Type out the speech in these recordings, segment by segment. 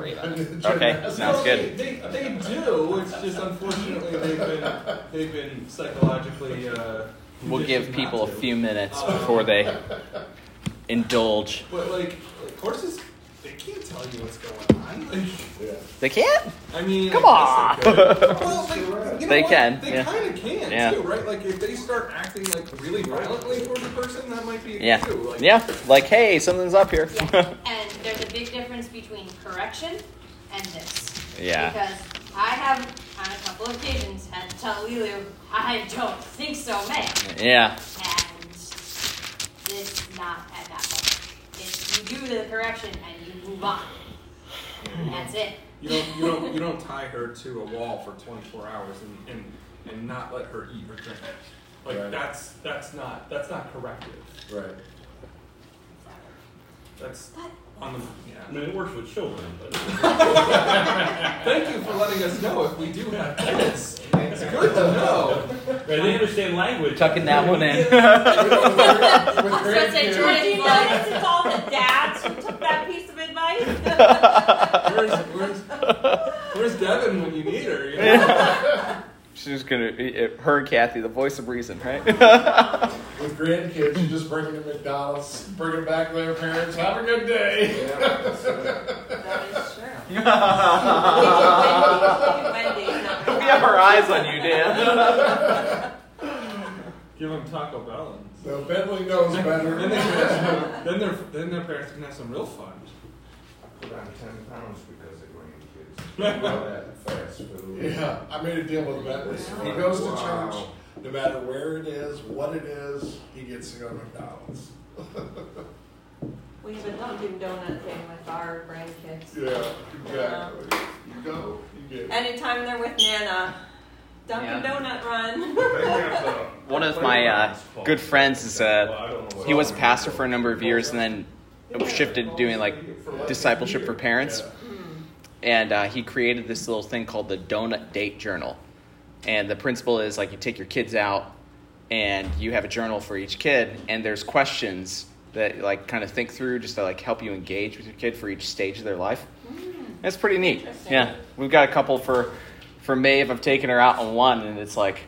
operate on it. Okay, Okay, sounds No, good. They, they, they do. It's just unfortunately they've been they've been psychologically. Uh, We'll give people a few minutes before they indulge. But like, like horses, they can't tell you what's going on. Like, Yeah. They can't? I mean, Come I on. they well, they, you know They what? can, They yeah. kind of can Yeah. too, right? Like if they start acting like really violently towards a person, that might be a Yeah. too. Like, Yeah, like, hey, something's up here. Yeah, and there's a big difference between correction and this. Yeah. Because I have, on a couple of occasions, had to tell Lulu, I don't think so, man. yeah. And this not at that point. It's you do the correction and you move on. That's it. You don't you don't you don't tie her to a wall for 24 hours and and, and not let her eat or drink. Like Right. that's that's not that's not corrective. Right. That's But on the I mean, it works with children, but Thank you for letting us know if we do have kids. It's good to know. they understand language. Tucking that one in. With I was gonna say, grandkids- Jordan, Did you you notice it's all the dads who took that piece of advice? Where's where's where's Devin when you need her? You know? She's just gonna, it, her and Kathy, the voice of reason, right? With grandkids, you just bring them to McDonald's, bring them back to their parents. Have a good day. That is true. We have our eyes on you, Dan. Give them Taco Bell. And, So Bentley knows then, better. can then their then their parents can have some real fun. Put on ten pounds because they grandkids. All that fast food. Yeah, I made a deal with Bentley. He goes to church, no matter where it is, what it is, he gets to go to McDonald's. We have a Dunkin' Donut thing with our grandkids. Yeah, exactly. You go, you get it. Anytime they're with Nana, Dunkin' Yeah. Donut run. They have the One of my uh, good friends is, Well, uh, I don't know what- he was a pastor for a number of years and then shifted doing like discipleship for parents. And uh, he created this little thing called the Donut Date Journal. And the principle is like you take your kids out and you have a journal for each kid, and there's questions that like kind of think through just to like help you engage with your kid for each stage of their life. That's pretty neat. Yeah, we've got a couple for for Maeve. I've taken her out on one, and it's like,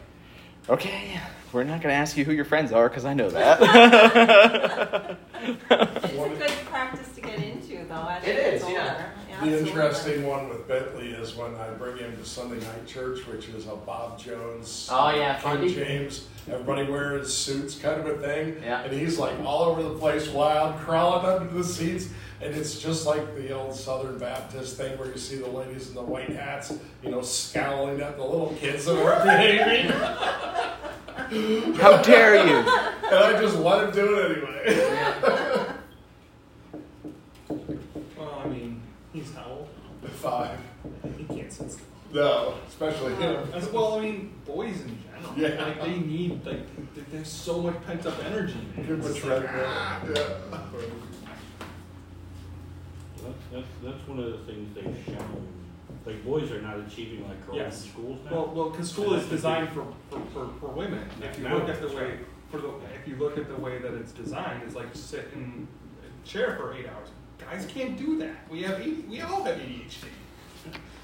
okay, we're not going to ask you who your friends are because I know that. It's a good practice to get into, though, as It it gets yeah. Older. The Absolutely. interesting one with Bentley is when I bring him to Sunday night church, which is a Bob Jones, Oh, yeah, King funny. James, everybody wears suits kind of a thing. Yeah. And he's like all over the place, wild, crawling under the seats. And it's just like the old Southern Baptist thing where you see the ladies in the white hats, you know, scowling at the little kids that aren't behaving. How dare you? And I just let him do it anyway. Well, I mean, he's how old? Five. He can't sit still. No, especially him. As well, I mean, boys in general. Yeah. Like they need like th- there's so much pent up energy. man. Give him a It's like, treadmill. ah. Yeah. That's, that's, that's one of the things they've shown. Like boys are not achieving like girls Yes. in schools now. Well, well, because school is designed for, for, for, for women. If you look at the way for the if you look at the way that it's designed, it's like sit in a chair for eight hours. Guys can't do that. We have AD, we all have ADHD.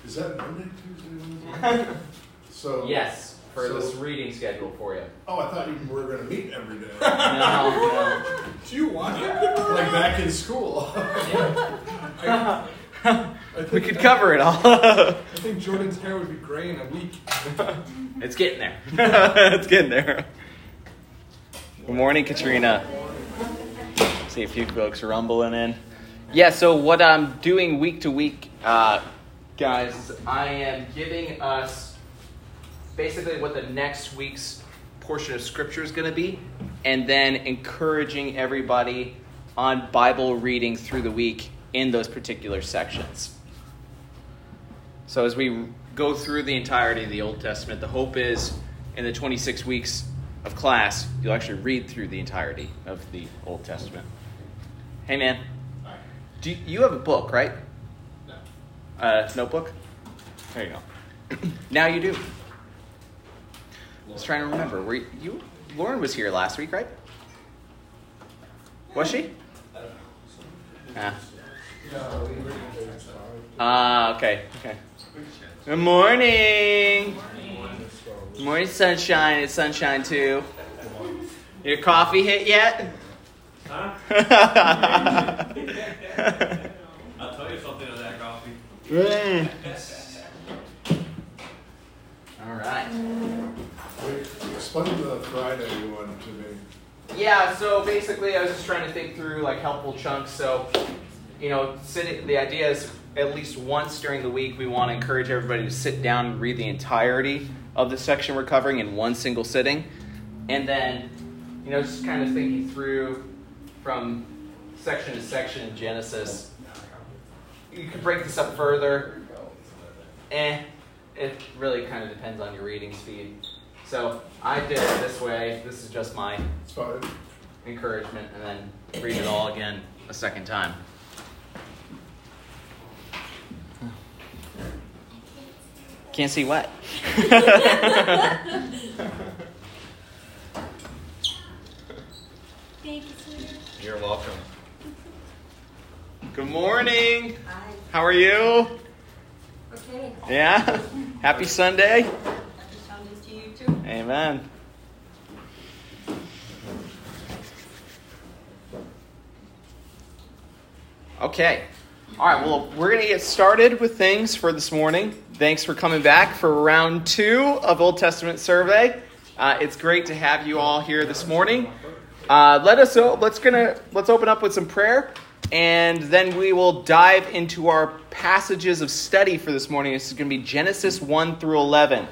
Is that Monday, Tuesday, Wednesday? So Yes, for So- this reading schedule for you. Oh, I thought you were going to meet every day, No, no. Do you want it? like back in school. I, I We could cover it all. I think Jordan's hair would be gray in a week. it's getting there. it's getting there. Good morning, Katrina. See a few folks rumbling in. Yeah, so what I'm doing week to week, uh, guys, I am giving us basically what the next week's portion of scripture is going to be, and then encouraging everybody on Bible reading through the week in those particular sections. So as we go through the entirety of the Old Testament, the hope is in the 26 weeks of class, you'll actually read through the entirety of the Old Testament. Hey, man. Do you, you have a book, right? No. Uh, notebook? There you go. now you do. I was trying to remember. Were you, you? Lauren was here last week, right? Was she? Ah. No, we were gonna do it. Ah, okay, okay. Good morning. Good morning, sunshine. It's sunshine too. Your coffee hit yet? Huh? I'll tell you something on that coffee. Mm. All right. Wait, Explain the Friday one to me. Yeah, so basically, I was just trying to think through like helpful chunks. So, you know, sitting, the idea is at least once during the week, we want to encourage everybody to sit down and read the entirety of the section we're covering in one single sitting. And then, you know, just kind of thinking through from section to section in Genesis. You could break this up further. Eh, it really kind of depends on your reading speed. So I did it this way. This is just my encouragement and then read it all again a second time. Can't see what? Thank you, sweetie. You're welcome. Good morning. Hi. How are you? Okay. Yeah? Happy Sunday. Happy Sundays to you too. Amen. Okay. All right, well, we're going to get started with things for this morning. Thanks for coming back for round two of Old Testament survey. Uh, it's great to have you all here this morning. Uh, let us let's gonna let's open up with some prayer, and then we will dive into our passages of study for this morning. This is going to be Genesis one through eleven.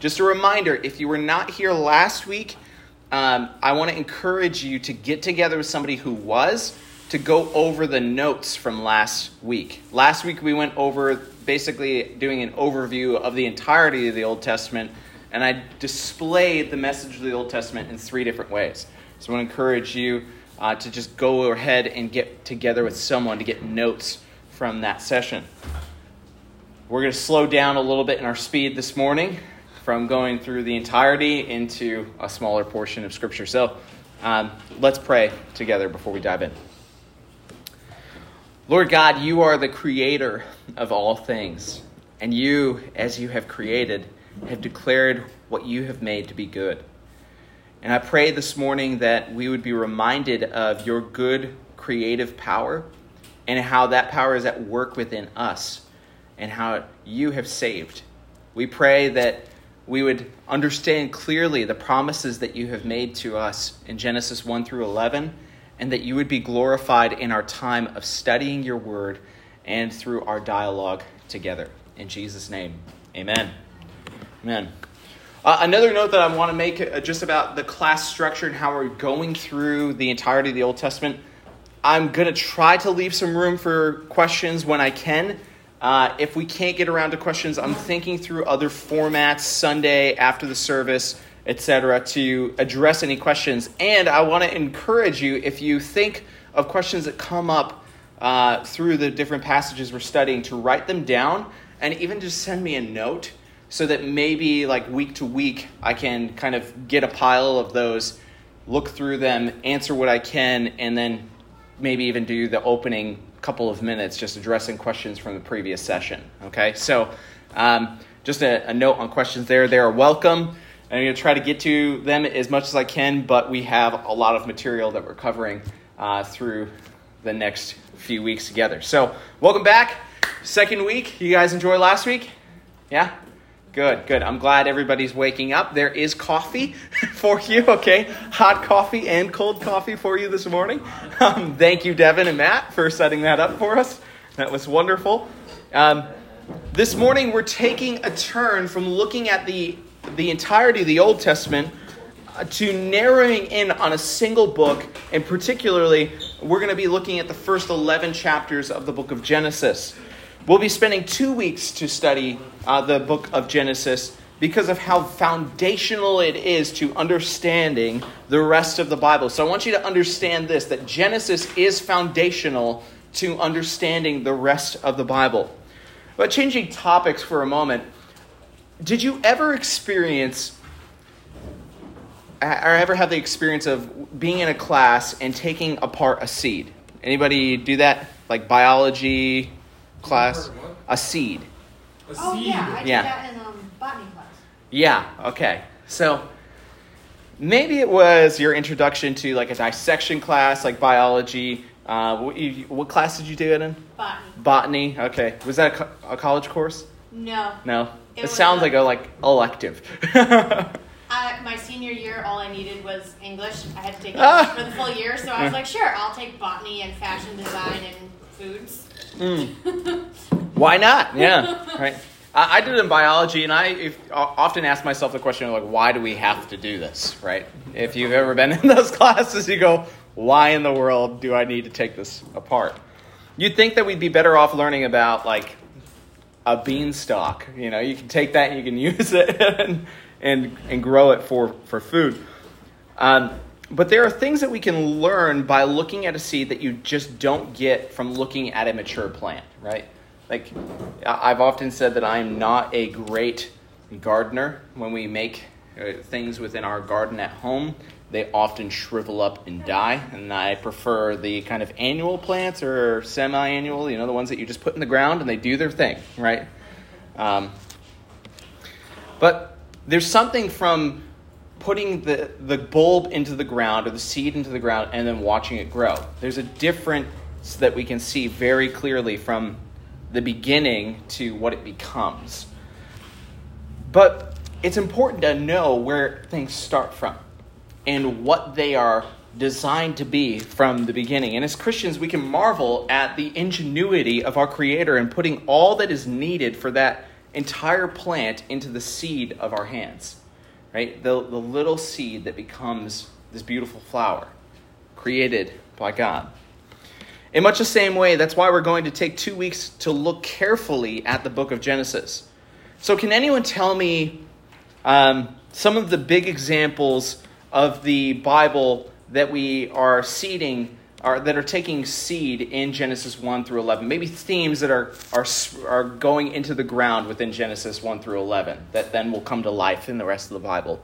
Just a reminder: if you were not here last week, um, I want to encourage you to get together with somebody who was to go over the notes from last week. Last week we went over basically doing an overview of the entirety of the Old Testament, and I displayed the message of the Old Testament in three different ways. So I want to encourage you uh, to just go ahead and get together with someone to get notes from that session. We're going to slow down a little bit in our speed this morning from going through the entirety into a smaller portion of Scripture. So um, let's pray together before we dive in. Lord God, you are the creator of all things, and you, as you have created, have declared what you have made to be good. And I pray this morning that we would be reminded of your good creative power and how that power is at work within us and how you have saved. We pray that we would understand clearly the promises that you have made to us in Genesis 1 through 11 and that you would be glorified in our time of studying your word and through our dialogue together. In Jesus' name, amen. Amen. Uh, another note that I want to make uh, just about the class structure and how we're going through the entirety of the Old Testament. I'm going to try to leave some room for questions when I can. Uh, if we can't get around to questions, I'm thinking through other formats Sunday after the service, etc., to address any questions. And I want to encourage you if you think of questions that come up uh, through the different passages we're studying, to write them down and even just send me a note so that maybe like week to week I can kind of get a pile of those, look through them, answer what I can, and then maybe even do the opening couple of minutes just addressing questions from the previous session. Okay, so um, just a, a, note on questions there. They are welcome. And I'm going to try to get to them as much as I can, but we have a lot of material that we're covering uh, through the next few weeks together. So, welcome back. Second week. You guys enjoy last week? Yeah? Good, good. I'm glad everybody's waking up. There is coffee for you, okay? Hot coffee and cold coffee for you this morning. Um, thank you, Devin and Matt, for setting that up for us. That was wonderful. Um, this morning, we're taking a turn from looking at the, the entirety of the Old Testament uh, to narrowing in on a single book, and particularly, we're going to be looking at the first 11 chapters of the book of Genesis. We'll be spending two weeks to study uh, the book of Genesis because of how foundational it is to understanding the rest of the Bible. So I want you to understand this that Genesis is foundational to understanding the rest of the Bible. But changing topics for a moment, did you ever experience or ever have the experience of being in a class and taking apart a seed? Anybody do that? Like biology, class? Part of? A seed. A Oh seed. yeah, I did Yeah. that in um, botany class. Yeah, okay. So maybe it was your introduction to like a dissection class, like biology. Uh, what, you, what class did you do it in? Botany. Botany. Okay. Was that a, co- a college course? No. No. It It, sounds a- like a like elective. I, my senior year, all I needed was English. I had to take Ah. For the full year, so I was like, sure, I'll take botany and fashion design and foods. Why not? Yeah. right. I, I did it in biology, and I if, often ask myself the question like, why do we have to do this? Right. If you've ever been in those classes, you go, why in the world do I need to take this apart? You'd think that we'd be better off learning about like a beanstalk. You know, you can take that and you can use it and and, and grow it for, for food. Um, but there are things that we can learn by looking at a seed that you just don't get from looking at a mature plant, right? Like, I've often said that I'm not a great gardener. When we make uh, things within our garden at home, they often shrivel up and die. And I prefer the kind of annual plants or semi annual, you know, the ones that you just put in the ground and they do their thing, right? Um, but there's something from putting the, the bulb into the ground or the seed into the ground and then watching it grow. There's a difference that we can see very clearly from the beginning to what it becomes. But it's important to know where things start from and what they are designed to be from the beginning. And as Christians, we can marvel at the ingenuity of our Creator in putting all that is needed for that entire plant into the seed of our hands. Right? The, the little seed that becomes this beautiful flower created by God. In much the same way, that's why we're going to take two weeks to look carefully at the book of Genesis. So, can anyone tell me um, some of the big examples of the Bible that we are seeding, are, that are taking seed in Genesis 1 through 11? Maybe themes that are, are, are going into the ground within Genesis 1 through 11 that then will come to life in the rest of the Bible.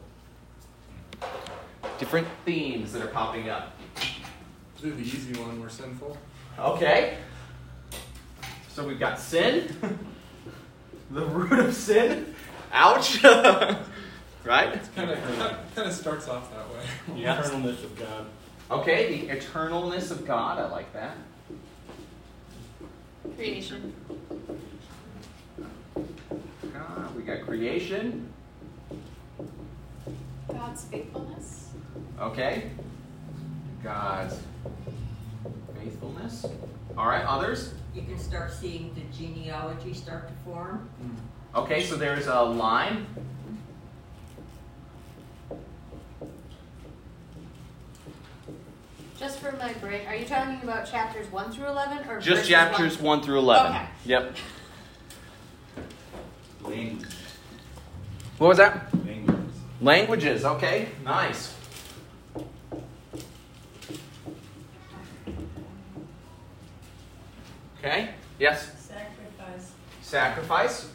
Different themes that are popping up. Do the easy one. We're sinful. Okay. So we've got sin, the root of sin. Ouch. right? It kind of kind of starts off that way. The Yeah. eternalness of God. Okay, the eternalness of God. I like that. Creation. God, we got creation. God's faithfulness. Okay. God's faithfulness. All right, others? You can start seeing the genealogy start to form. Hmm. Okay, so there's a line. Just for my brain, are you talking about chapters 1 through 11 or Just chapters 1? 1 through 11. Okay. Yep. Language. What was that? Language. Languages. Okay, nice. Okay, yes? Sacrifice. Sacrifice.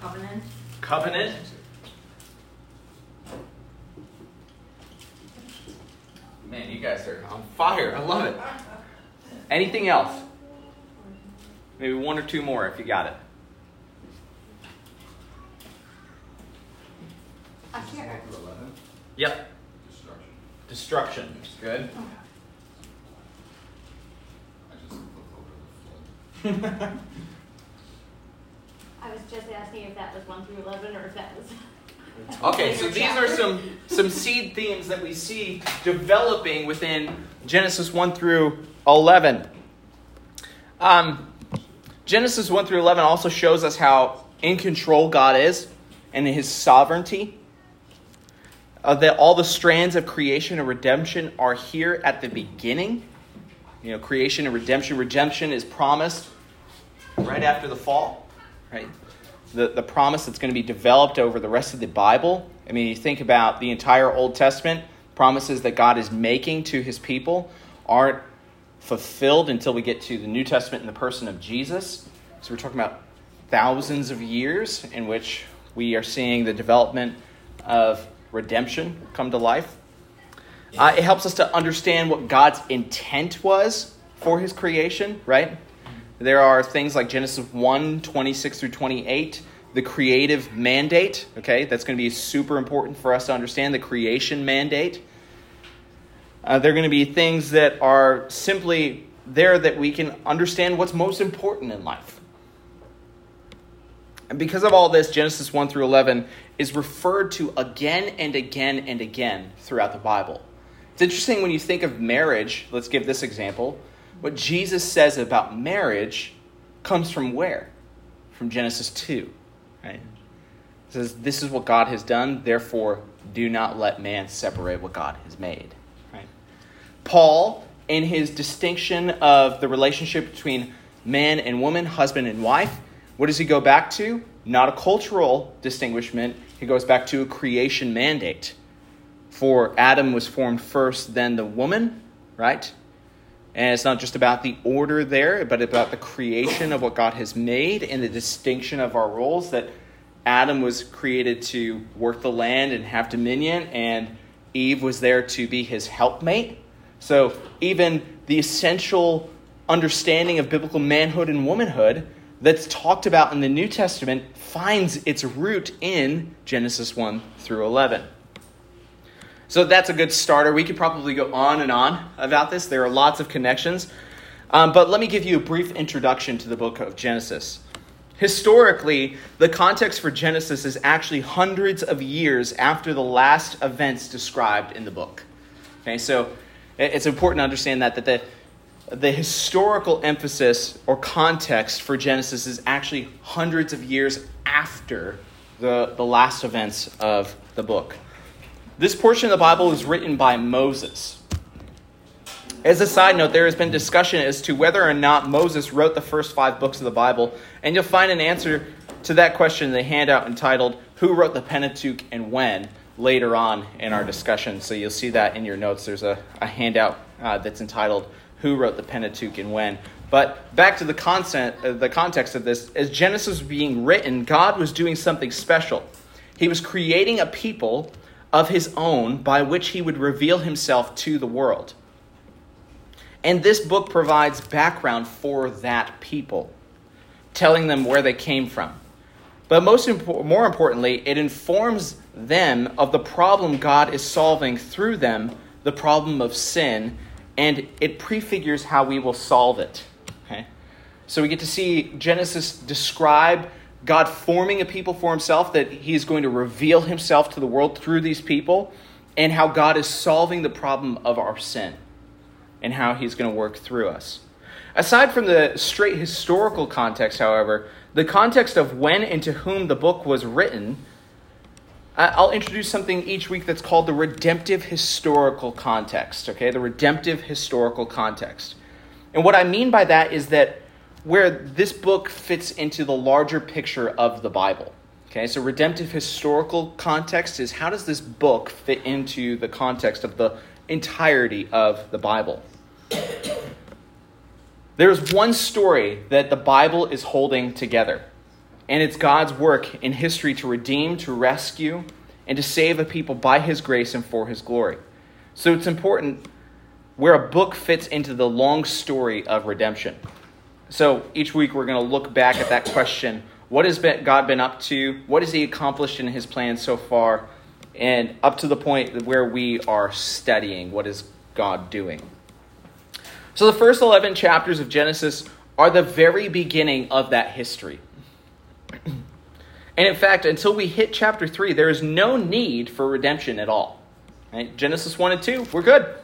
Covenant. Covenant. Man, you guys are on fire. I love it. Anything else? Maybe one or two more if you got it. I can't. Yep. Destruction. Destruction. Good. I just looked over the flood. I was just asking if that was 1 through 11 or if that was. Okay, so these are some some seed themes that we see developing within Genesis 1 through 11. Um, Genesis 1 through 11 also shows us how in control God is and his sovereignty. Uh, that all the strands of creation and redemption are here at the beginning. You know, creation and redemption. Redemption is promised right after the fall, right? The, the promise that's going to be developed over the rest of the Bible. I mean, you think about the entire Old Testament, promises that God is making to his people aren't fulfilled until we get to the New Testament in the person of Jesus. So we're talking about thousands of years in which we are seeing the development of redemption come to life. Uh, it helps us to understand what God's intent was for his creation, right? There are things like Genesis 1 26 through 28, the creative mandate, okay? That's going to be super important for us to understand the creation mandate. Uh, there are going to be things that are simply there that we can understand what's most important in life. And because of all this, Genesis 1 through 11 is referred to again and again and again throughout the Bible. It's interesting when you think of marriage, let's give this example. What Jesus says about marriage comes from where? From Genesis 2, right? It says, This is what God has done, therefore do not let man separate what God has made. Right? Paul, in his distinction of the relationship between man and woman, husband and wife, what does he go back to? Not a cultural distinguishment, he goes back to a creation mandate. For Adam was formed first, then the woman, right? And it's not just about the order there, but about the creation of what God has made and the distinction of our roles that Adam was created to work the land and have dominion, and Eve was there to be his helpmate. So, even the essential understanding of biblical manhood and womanhood that's talked about in the New Testament finds its root in Genesis 1 through 11. So that's a good starter. We could probably go on and on about this. There are lots of connections. Um, but let me give you a brief introduction to the book of Genesis. Historically, the context for Genesis is actually hundreds of years after the last events described in the book. Okay, so it's important to understand that, that the, the historical emphasis or context for Genesis is actually hundreds of years after the, the last events of the book. This portion of the Bible is written by Moses. As a side note, there has been discussion as to whether or not Moses wrote the first five books of the Bible, and you'll find an answer to that question in the handout entitled Who Wrote the Pentateuch and When later on in our discussion. So you'll see that in your notes. There's a, a handout uh, that's entitled Who Wrote the Pentateuch and When. But back to the, content, uh, the context of this, as Genesis was being written, God was doing something special. He was creating a people of his own by which he would reveal himself to the world. And this book provides background for that people, telling them where they came from. But most impo- more importantly, it informs them of the problem God is solving through them, the problem of sin, and it prefigures how we will solve it. Okay? So we get to see Genesis describe God forming a people for himself, that he is going to reveal himself to the world through these people, and how God is solving the problem of our sin and how he's going to work through us. Aside from the straight historical context, however, the context of when and to whom the book was written, I'll introduce something each week that's called the redemptive historical context, okay? The redemptive historical context. And what I mean by that is that where this book fits into the larger picture of the Bible. Okay, so redemptive historical context is how does this book fit into the context of the entirety of the Bible? There's one story that the Bible is holding together, and it's God's work in history to redeem, to rescue, and to save a people by His grace and for His glory. So it's important where a book fits into the long story of redemption. So each week we're going to look back at that question what has God been up to? What has He accomplished in His plan so far? And up to the point where we are studying what is God doing. So the first 11 chapters of Genesis are the very beginning of that history. And in fact, until we hit chapter 3, there is no need for redemption at all. Right? Genesis 1 and 2, we're good.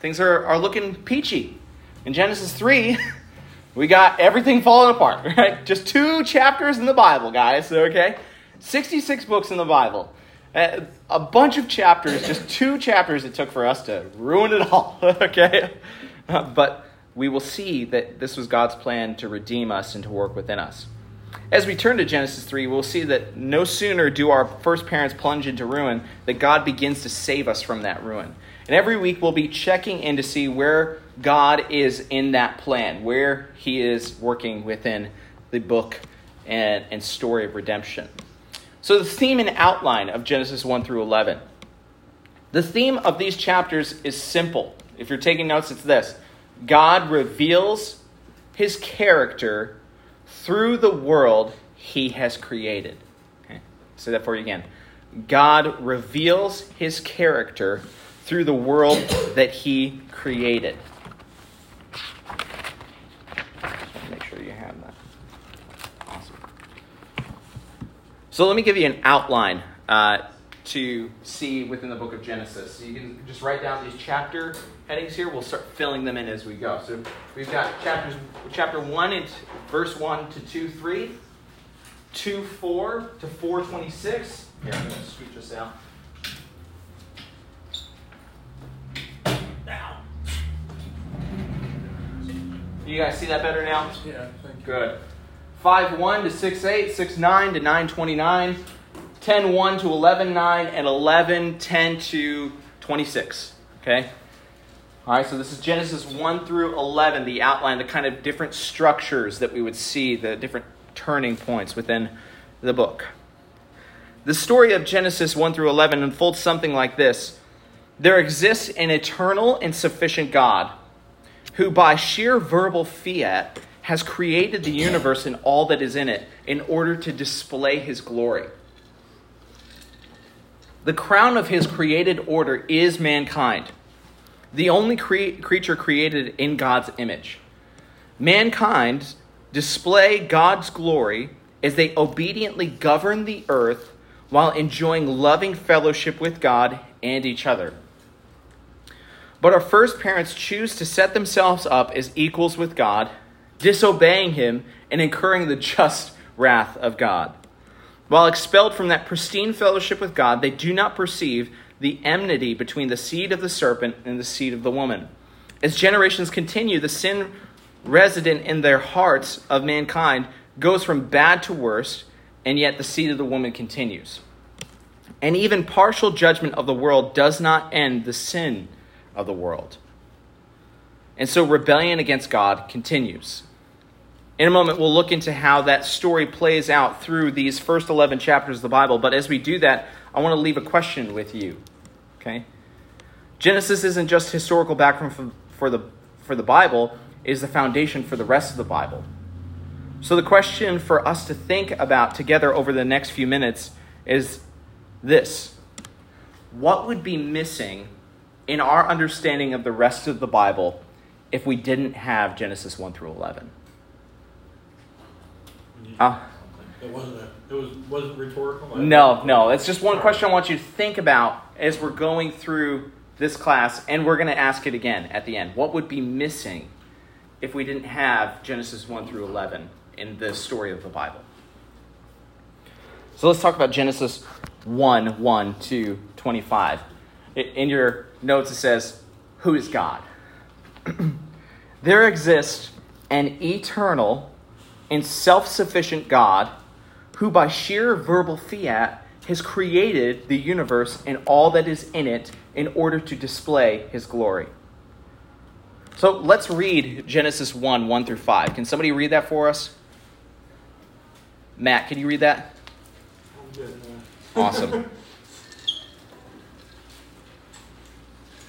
Things are, are looking peachy. In Genesis 3, we got everything falling apart, right? Just two chapters in the Bible, guys, okay? 66 books in the Bible. A bunch of chapters, just two chapters it took for us to ruin it all, okay? Uh, but we will see that this was God's plan to redeem us and to work within us. As we turn to Genesis 3, we'll see that no sooner do our first parents plunge into ruin that God begins to save us from that ruin. And every week we'll be checking in to see where God is in that plan, where He is working within the book and, and story of redemption. So, the theme and outline of Genesis 1 through 11 The theme of these chapters is simple. If you're taking notes, it's this God reveals his character through the world he has created. Okay, say that for you again. God reveals his character through the world that he created. Make sure you have that. Awesome. So let me give you an outline uh, to see within the book of Genesis. So you can just write down these chapter headings here. We'll start filling them in as we go. So we've got chapters, chapter 1 and verse 1 to 2, 3, 2, 4 to 426. Here, I'm going to scoot this out. You guys see that better now? Yeah, thank you. Good. 5 1 to 6 8, 6 9 to 9 29, 10 1 to 11 9, and 11 10 to 26. Okay? All right, so this is Genesis 1 through 11, the outline, the kind of different structures that we would see, the different turning points within the book. The story of Genesis 1 through 11 unfolds something like this There exists an eternal and sufficient God who, by sheer verbal fiat, has created the universe and all that is in it in order to display his glory. The crown of his created order is mankind, the only cre- creature created in God's image. Mankind display God's glory as they obediently govern the earth while enjoying loving fellowship with God and each other. But our first parents choose to set themselves up as equals with God, disobeying Him and incurring the just wrath of God. While expelled from that pristine fellowship with God, they do not perceive the enmity between the seed of the serpent and the seed of the woman. As generations continue, the sin resident in their hearts of mankind goes from bad to worse, and yet the seed of the woman continues. And even partial judgment of the world does not end the sin of the world. And so rebellion against God continues. In a moment, we'll look into how that story plays out through these first 11 chapters of the Bible. But as we do that, I want to leave a question with you. Okay? Genesis isn't just historical background for, for, the, for the Bible, it is the foundation for the rest of the Bible. So the question for us to think about together over the next few minutes is this What would be missing in our understanding of the rest of the Bible if we didn't have Genesis 1 through 11? Uh, It wasn't, a, it was, wasn't rhetorical? no, no. It's just one question I want you to think about as we're going through this class, and we're going to ask it again at the end. What would be missing if we didn't have Genesis 1 through 11 in the story of the Bible? So let's talk about Genesis 1 1 to 25. In your notes, it says, Who is God? there exists an eternal and self sufficient God who, by sheer verbal fiat, has created the universe and all that is in it in order to display his glory. So let's read Genesis 1 1 through 5. Can somebody read that for us? Matt, can you read that? Awesome.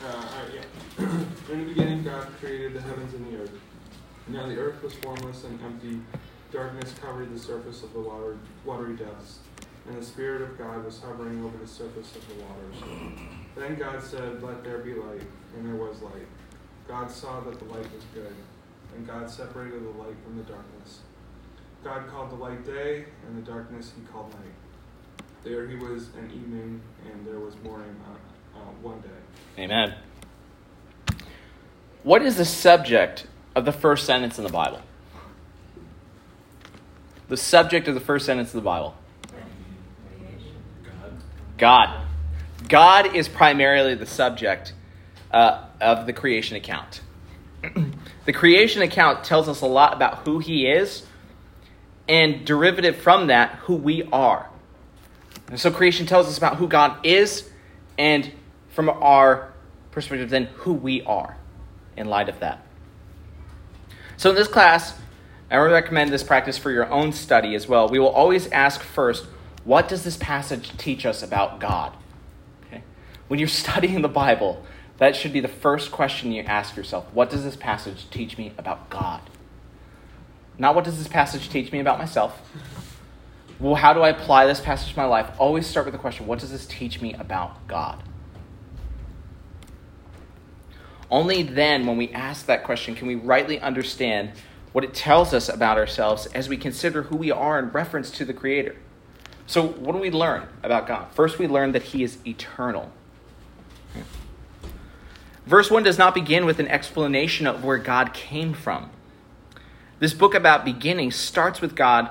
Uh, yeah. In the beginning, God created the heavens and the earth. Now the earth was formless and empty. Darkness covered the surface of the water, watery depths, and the Spirit of God was hovering over the surface of the waters. Then God said, Let there be light, and there was light. God saw that the light was good, and God separated the light from the darkness. God called the light day, and the darkness he called night. There he was an evening, and there was morning uh, uh, one day. Amen. What is the subject of the first sentence in the Bible? The subject of the first sentence of the Bible God. God is primarily the subject uh, of the creation account. the creation account tells us a lot about who He is, and derivative from that, who we are. And so creation tells us about who God is, and from our perspective, then who we are in light of that. So in this class, I would recommend this practice for your own study as well. We will always ask first, what does this passage teach us about God? Okay. When you're studying the Bible, that should be the first question you ask yourself. What does this passage teach me about God? Not what does this passage teach me about myself? Well, how do I apply this passage to my life? Always start with the question what does this teach me about God? Only then, when we ask that question, can we rightly understand what it tells us about ourselves as we consider who we are in reference to the Creator. So, what do we learn about God? First, we learn that He is eternal. Verse 1 does not begin with an explanation of where God came from. This book about beginning starts with God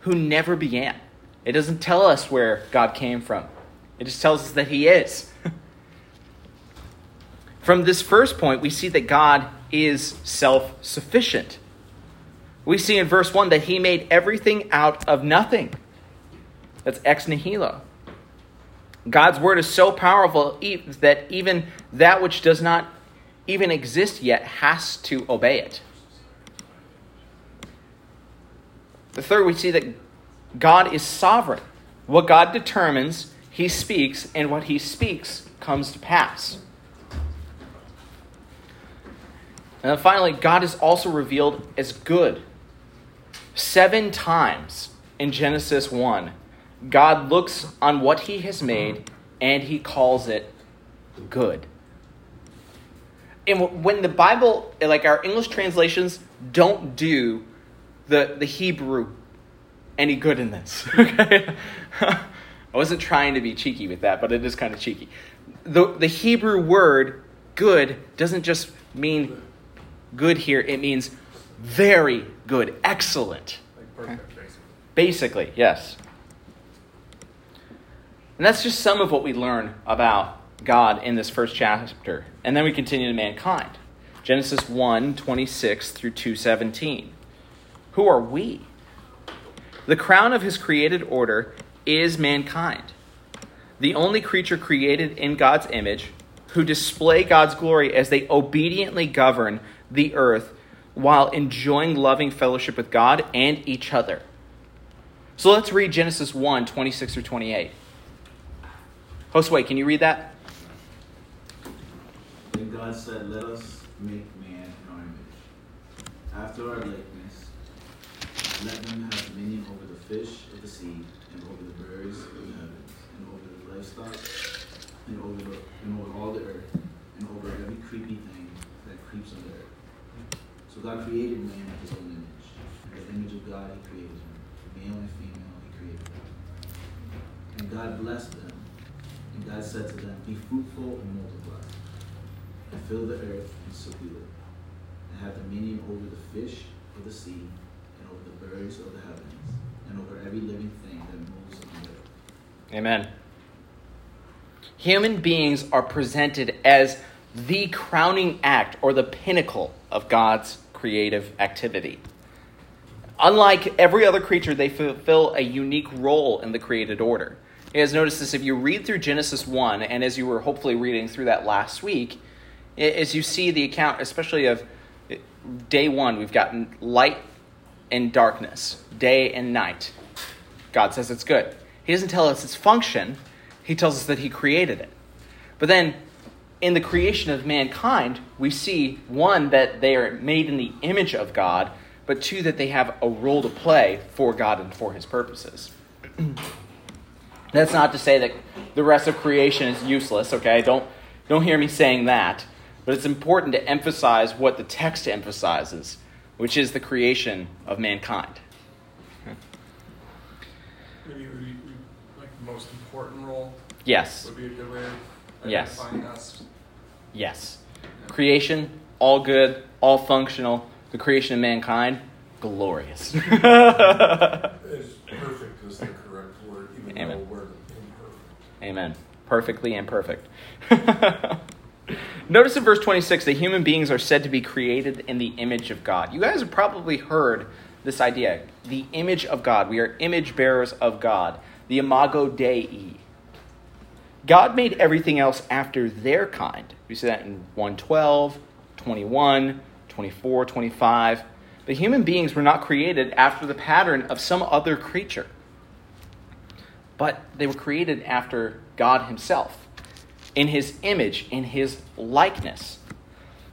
who never began. It doesn't tell us where God came from, it just tells us that He is. From this first point, we see that God is self sufficient. We see in verse 1 that He made everything out of nothing. That's ex nihilo. God's word is so powerful that even that which does not even exist yet has to obey it. The third, we see that God is sovereign. What God determines, he speaks, and what he speaks comes to pass. And then finally, God is also revealed as good. Seven times in Genesis 1, God looks on what he has made and he calls it good. And when the Bible, like our English translations, don't do the, the Hebrew any good in this. Okay? I wasn't trying to be cheeky with that, but it is kind of cheeky. The, the Hebrew word good doesn't just mean good here, it means very good, excellent. Like perfect, basically. Basically, yes. And that's just some of what we learn about God in this first chapter. And then we continue to mankind. Genesis 1 26 through 217. Who are we? The crown of his created order is mankind, the only creature created in God's image who display God's glory as they obediently govern the earth while enjoying loving fellowship with God and each other. So let's read Genesis 1 26 through 28. Josue, can you read that? Then God said, Let us make man in our image, after our likeness. Let them have dominion over the fish of the sea, and over the birds of the heavens, and over the livestock, and over, the, and over all the earth, and over every creepy thing that creeps on the earth. So God created man in his own image. In the image of God he created him. Male and female he created them. And God blessed them. And God said to them, Be fruitful and multiply, and fill the earth and subdue it, and have dominion over the fish of the sea, and over the birds of the heavens, and over every living thing that moves on the earth. Amen. Human beings are presented as the crowning act or the pinnacle of God's creative activity. Unlike every other creature, they fulfill a unique role in the created order. You guys notice this if you read through Genesis 1, and as you were hopefully reading through that last week, as you see the account, especially of day one, we've gotten light and darkness, day and night. God says it's good. He doesn't tell us its function, He tells us that He created it. But then, in the creation of mankind, we see one, that they are made in the image of God, but two, that they have a role to play for God and for His purposes. That's not to say that the rest of creation is useless, okay? Don't, don't hear me saying that. But it's important to emphasize what the text emphasizes, which is the creation of mankind. Maybe like the most important role Yes. would be a good way of Yes. us. Yes. Creation, all good, all functional. The creation of mankind, glorious. Is perfect is the correct word, even Amen. though we're imperfect. Amen. Perfectly imperfect. Notice in verse 26 that human beings are said to be created in the image of God. You guys have probably heard this idea the image of God. We are image bearers of God, the imago Dei. God made everything else after their kind. We see that in 112, 21, 24, 25. But human beings were not created after the pattern of some other creature but they were created after God Himself. in his image, in his likeness.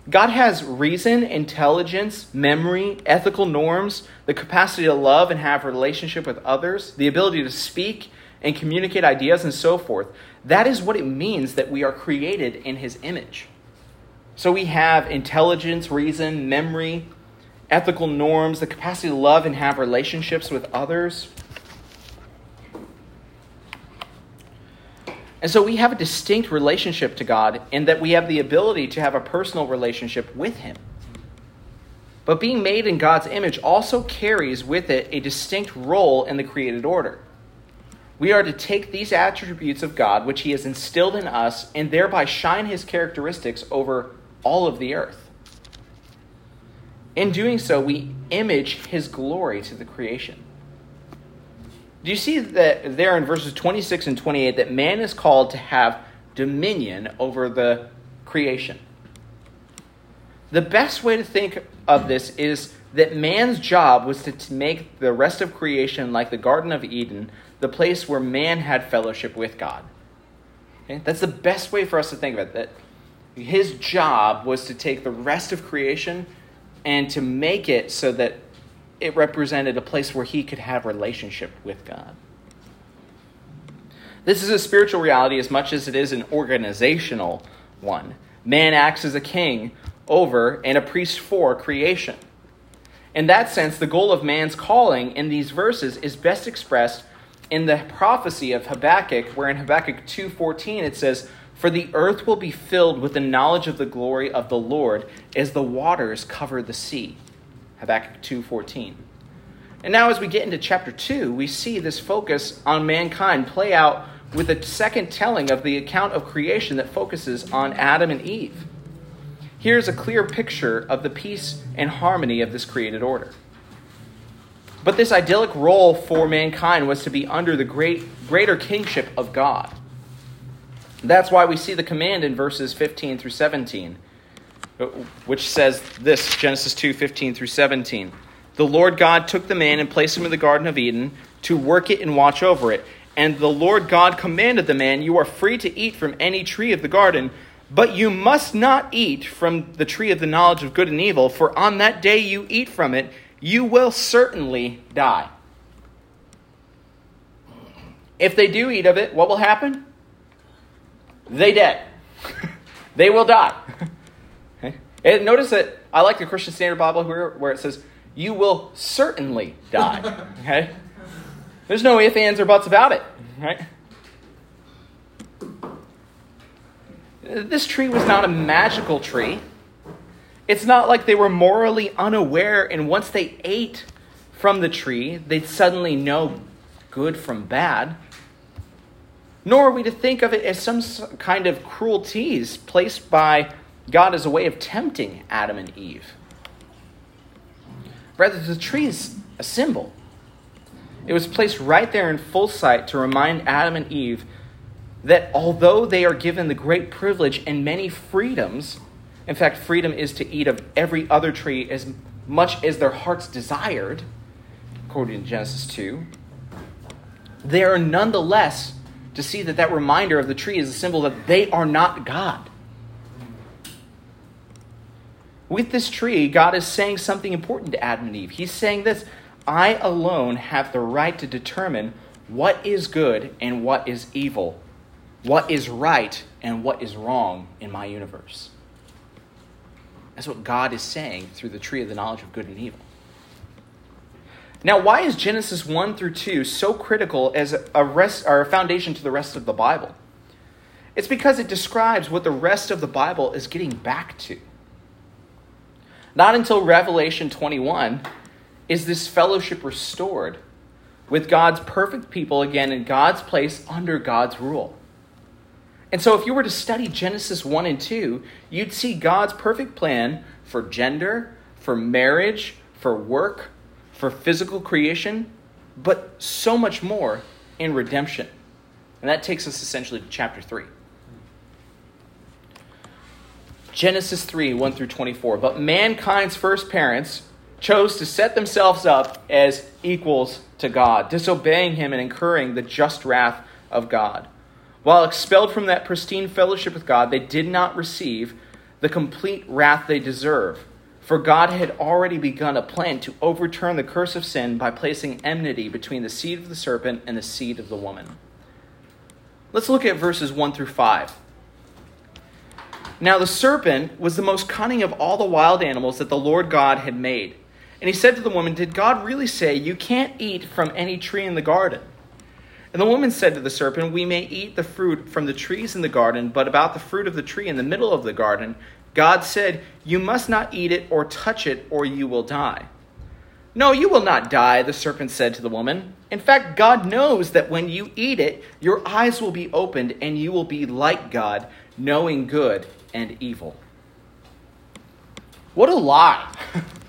God has reason, intelligence, memory, ethical norms, the capacity to love and have relationship with others, the ability to speak and communicate ideas and so forth. That is what it means that we are created in his image. So we have intelligence, reason, memory, ethical norms, the capacity to love and have relationships with others. And so we have a distinct relationship to God in that we have the ability to have a personal relationship with Him. But being made in God's image also carries with it a distinct role in the created order. We are to take these attributes of God, which He has instilled in us, and thereby shine His characteristics over all of the earth. In doing so, we image His glory to the creation. Do you see that there in verses 26 and 28 that man is called to have dominion over the creation? The best way to think of this is that man's job was to make the rest of creation like the Garden of Eden, the place where man had fellowship with God. Okay? That's the best way for us to think of it. That his job was to take the rest of creation and to make it so that it represented a place where he could have relationship with God. This is a spiritual reality as much as it is an organizational one. Man acts as a king over and a priest for creation. In that sense, the goal of man's calling in these verses is best expressed in the prophecy of Habakkuk, where in Habakkuk 2:14 it says, "For the earth will be filled with the knowledge of the glory of the Lord as the waters cover the sea." Habakkuk 2:14. And now as we get into chapter 2, we see this focus on mankind play out with a second telling of the account of creation that focuses on Adam and Eve. Here's a clear picture of the peace and harmony of this created order. But this idyllic role for mankind was to be under the great greater kingship of God. That's why we see the command in verses 15 through 17 which says this Genesis 2 15 through 17. The Lord God took the man and placed him in the Garden of Eden to work it and watch over it. And the Lord God commanded the man, You are free to eat from any tree of the garden, but you must not eat from the tree of the knowledge of good and evil, for on that day you eat from it, you will certainly die. If they do eat of it, what will happen? They dead. they will die. okay. And notice that I like the Christian Standard Bible here where it says, You will certainly die. Okay? There's no ifs, ands, or buts about it. Right? This tree was not a magical tree. It's not like they were morally unaware, and once they ate from the tree, they'd suddenly know good from bad. Nor are we to think of it as some kind of cruelties placed by God as a way of tempting Adam and Eve. Rather, the tree is a symbol. It was placed right there in full sight to remind Adam and Eve that although they are given the great privilege and many freedoms, in fact, freedom is to eat of every other tree as much as their hearts desired, according to Genesis 2, they are nonetheless to see that that reminder of the tree is a symbol that they are not God. With this tree, God is saying something important to Adam and Eve. He's saying this I alone have the right to determine what is good and what is evil, what is right and what is wrong in my universe. That's what God is saying through the tree of the knowledge of good and evil. Now, why is Genesis 1 through 2 so critical as a, rest, or a foundation to the rest of the Bible? It's because it describes what the rest of the Bible is getting back to. Not until Revelation 21 is this fellowship restored with God's perfect people again in God's place under God's rule. And so, if you were to study Genesis 1 and 2, you'd see God's perfect plan for gender, for marriage, for work, for physical creation, but so much more in redemption. And that takes us essentially to chapter 3. Genesis 3 1 through 24. But mankind's first parents chose to set themselves up as equals to God, disobeying him and incurring the just wrath of God. While expelled from that pristine fellowship with God, they did not receive the complete wrath they deserve. For God had already begun a plan to overturn the curse of sin by placing enmity between the seed of the serpent and the seed of the woman. Let's look at verses 1 through 5. Now the serpent was the most cunning of all the wild animals that the Lord God had made. And he said to the woman, Did God really say, You can't eat from any tree in the garden? And the woman said to the serpent, We may eat the fruit from the trees in the garden, but about the fruit of the tree in the middle of the garden, God said, You must not eat it or touch it, or you will die. No, you will not die, the serpent said to the woman. In fact, God knows that when you eat it, your eyes will be opened, and you will be like God, knowing good and evil. What a lie!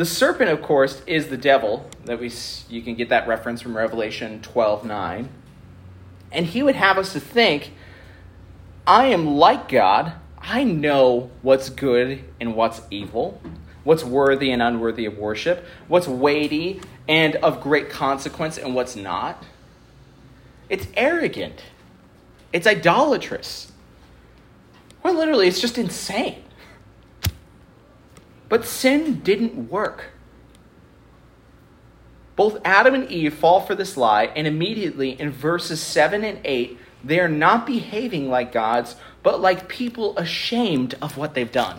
the serpent, of course, is the devil. That we you can get that reference from Revelation twelve nine, and he would have us to think, I am like God. I know what's good and what's evil, what's worthy and unworthy of worship, what's weighty and of great consequence and what's not. It's arrogant. It's idolatrous. Well, literally, it's just insane. But sin didn't work. Both Adam and Eve fall for this lie, and immediately in verses 7 and 8, they are not behaving like gods, but like people ashamed of what they've done.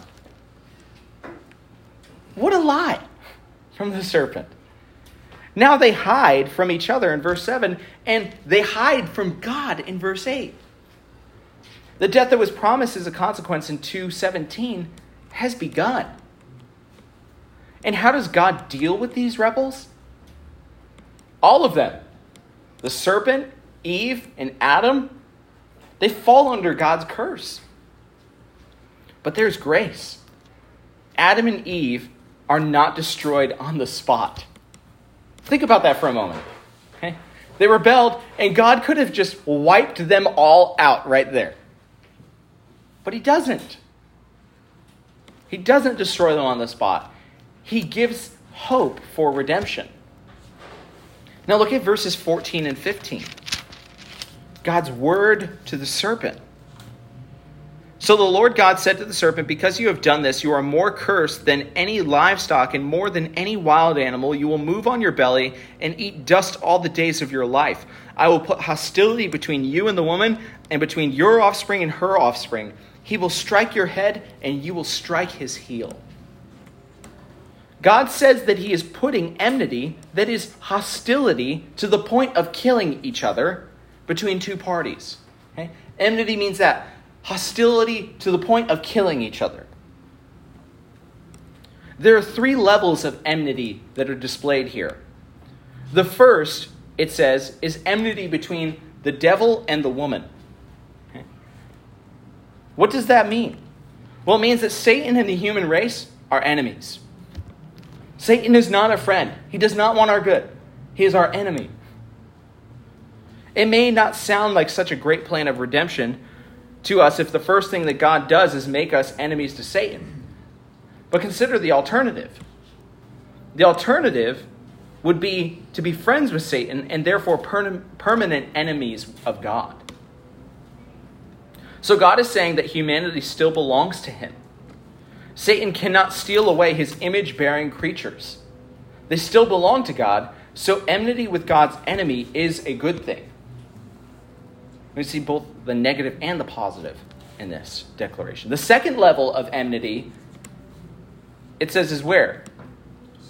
What a lie from the serpent. Now they hide from each other in verse 7, and they hide from God in verse 8. The death that was promised as a consequence in 217 has begun. And how does God deal with these rebels? All of them. The serpent, Eve, and Adam, they fall under God's curse. But there's grace. Adam and Eve are not destroyed on the spot. Think about that for a moment. Okay? They rebelled, and God could have just wiped them all out right there. But He doesn't. He doesn't destroy them on the spot. He gives hope for redemption. Now look at verses 14 and 15. God's word to the serpent. So the Lord God said to the serpent, Because you have done this, you are more cursed than any livestock, and more than any wild animal. You will move on your belly and eat dust all the days of your life. I will put hostility between you and the woman, and between your offspring and her offspring. He will strike your head, and you will strike his heel. God says that he is putting enmity, that is, hostility, to the point of killing each other between two parties. Okay? Enmity means that hostility to the point of killing each other. There are three levels of enmity that are displayed here. The first, it says, is enmity between the devil and the woman. Okay? What does that mean? Well, it means that Satan and the human race are enemies. Satan is not a friend, he does not want our good, he is our enemy. It may not sound like such a great plan of redemption to us if the first thing that God does is make us enemies to Satan. But consider the alternative. The alternative would be to be friends with Satan and therefore per- permanent enemies of God. So God is saying that humanity still belongs to him. Satan cannot steal away his image bearing creatures. They still belong to God, so enmity with God's enemy is a good thing. We see both the negative and the positive in this declaration. The second level of enmity, it says, is where?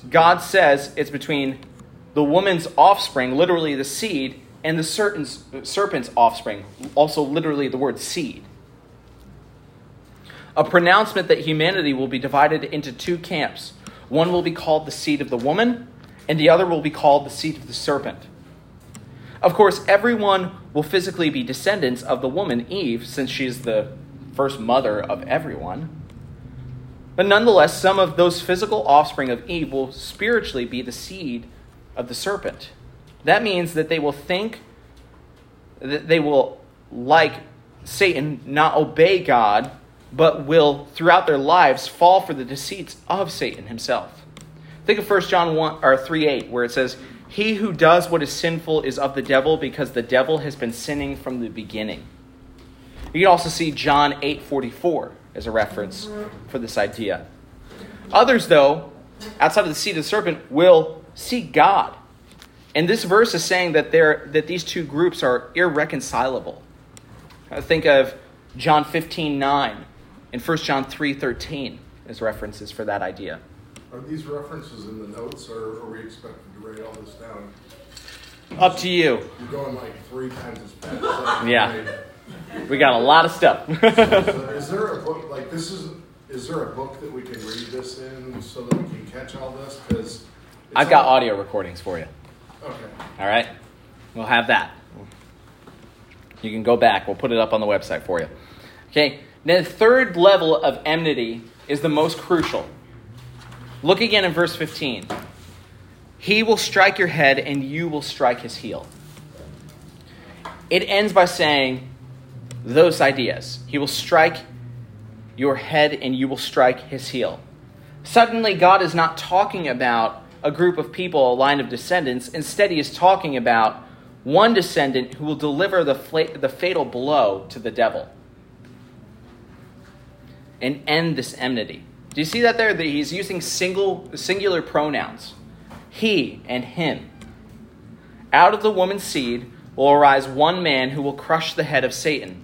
God says it's between the woman's offspring, literally the seed, and the serpent's offspring, also literally the word seed. A pronouncement that humanity will be divided into two camps. One will be called the seed of the woman, and the other will be called the seed of the serpent. Of course, everyone will physically be descendants of the woman, Eve, since she is the first mother of everyone. But nonetheless, some of those physical offspring of Eve will spiritually be the seed of the serpent. That means that they will think, that they will, like Satan, not obey God, but will, throughout their lives, fall for the deceits of Satan himself. Think of 1 John 1, or 3 8, where it says, He who does what is sinful is of the devil because the devil has been sinning from the beginning. You can also see John 8:44 as a reference for this idea. Others though, outside of the seed of the serpent will seek God. And this verse is saying that there that these two groups are irreconcilable. Think of John 15:9 and 1 John 3:13 is references for that idea. Are these references in the notes, or are we expected to write all this down? Up to you. You're going like three times as fast. Yeah. We got a lot of stuff. So Is there a book, like this is, is there a book that we can read this in so that we can catch all this? Because. I've got audio recordings for you. Okay. All right? We'll have that. You can go back. We'll put it up on the website for you. Okay. Now, the third level of enmity is the most crucial. Look again in verse 15. He will strike your head, and you will strike his heel. It ends by saying those ideas. He will strike your head, and you will strike his heel. Suddenly, God is not talking about a group of people, a line of descendants. Instead, he is talking about one descendant who will deliver the, the fatal blow to the devil and end this enmity. Do you see that there? That he's using single, singular pronouns he and him. Out of the woman's seed will arise one man who will crush the head of Satan,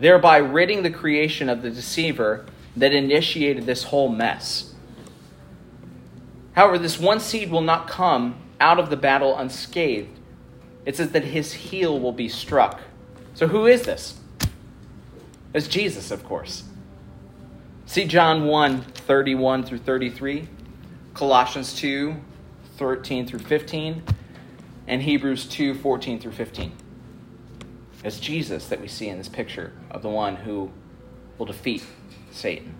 thereby ridding the creation of the deceiver that initiated this whole mess. However, this one seed will not come out of the battle unscathed. It says that his heel will be struck. So, who is this? It's Jesus, of course. See John 1 31 through 33, Colossians 2 13 through 15, and Hebrews 2 14 through 15. It's Jesus that we see in this picture of the one who will defeat Satan.